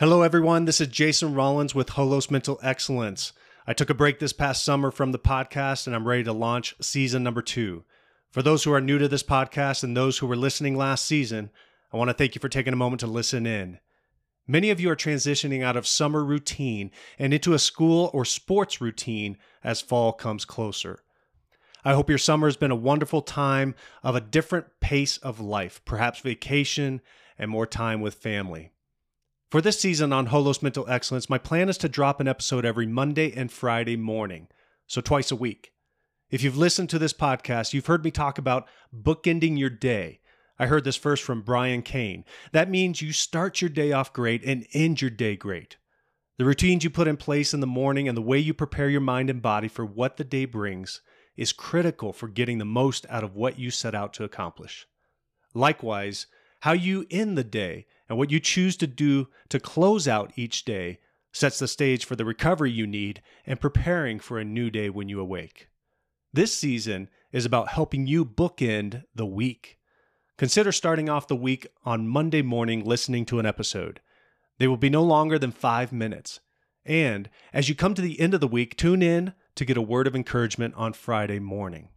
Hello, everyone. This is Jason Rollins with Holos Mental Excellence. I took a break this past summer from the podcast and I'm ready to launch season number two. For those who are new to this podcast and those who were listening last season, I want to thank you for taking a moment to listen in. Many of you are transitioning out of summer routine and into a school or sports routine as fall comes closer. I hope your summer has been a wonderful time of a different pace of life, perhaps vacation and more time with family. For this season on Holos Mental Excellence, my plan is to drop an episode every Monday and Friday morning, so twice a week. If you've listened to this podcast, you've heard me talk about bookending your day. I heard this first from Brian Cain. That means you start your day off great and end your day great. The routines you put in place in the morning and the way you prepare your mind and body for what the day brings is critical for getting the most out of what you set out to accomplish. Likewise, how you end the day and what you choose to do to close out each day sets the stage for the recovery you need and preparing for a new day when you awake. This season is about helping you bookend the week. Consider starting off the week on Monday morning listening to an episode. They will be no longer than five minutes. And as you come to the end of the week, tune in to get a word of encouragement on Friday morning.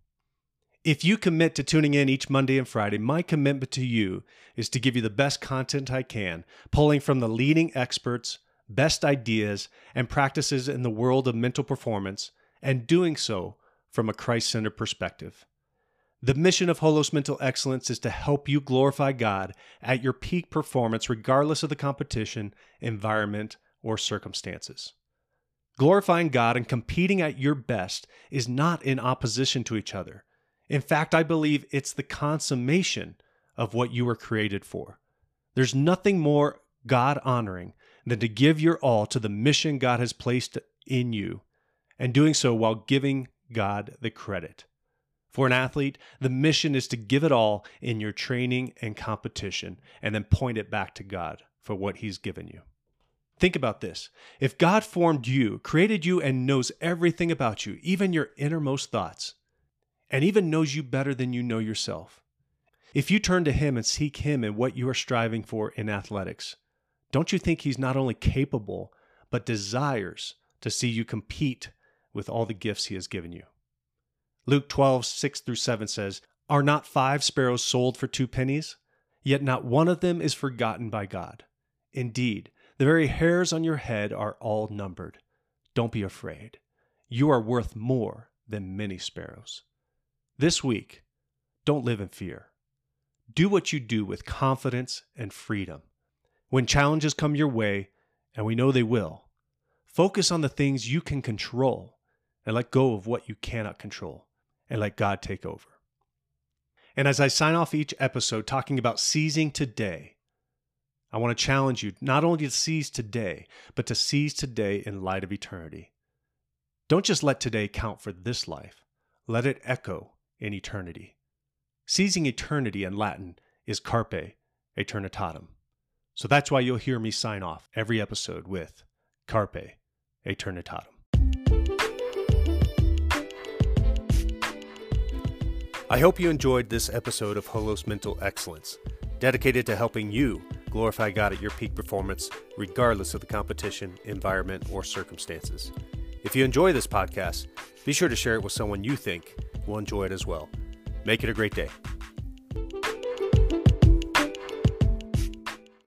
If you commit to tuning in each Monday and Friday, my commitment to you is to give you the best content I can, pulling from the leading experts, best ideas, and practices in the world of mental performance, and doing so from a Christ centered perspective. The mission of Holos Mental Excellence is to help you glorify God at your peak performance, regardless of the competition, environment, or circumstances. Glorifying God and competing at your best is not in opposition to each other. In fact, I believe it's the consummation of what you were created for. There's nothing more God honoring than to give your all to the mission God has placed in you, and doing so while giving God the credit. For an athlete, the mission is to give it all in your training and competition, and then point it back to God for what He's given you. Think about this. If God formed you, created you, and knows everything about you, even your innermost thoughts, and even knows you better than you know yourself. If you turn to Him and seek Him in what you are striving for in athletics, don't you think He's not only capable, but desires to see you compete with all the gifts He has given you? Luke 12, 6 through 7 says, Are not five sparrows sold for two pennies? Yet not one of them is forgotten by God. Indeed, the very hairs on your head are all numbered. Don't be afraid. You are worth more than many sparrows. This week, don't live in fear. Do what you do with confidence and freedom. When challenges come your way, and we know they will, focus on the things you can control and let go of what you cannot control and let God take over. And as I sign off each episode talking about seizing today, I want to challenge you not only to seize today, but to seize today in light of eternity. Don't just let today count for this life, let it echo in eternity. Seizing eternity in Latin is carpe eternitatem. So that's why you'll hear me sign off every episode with carpe eternitatem. I hope you enjoyed this episode of Holos Mental Excellence, dedicated to helping you glorify God at your peak performance, regardless of the competition, environment, or circumstances. If you enjoy this podcast, be sure to share it with someone you think will enjoy it as well. Make it a great day.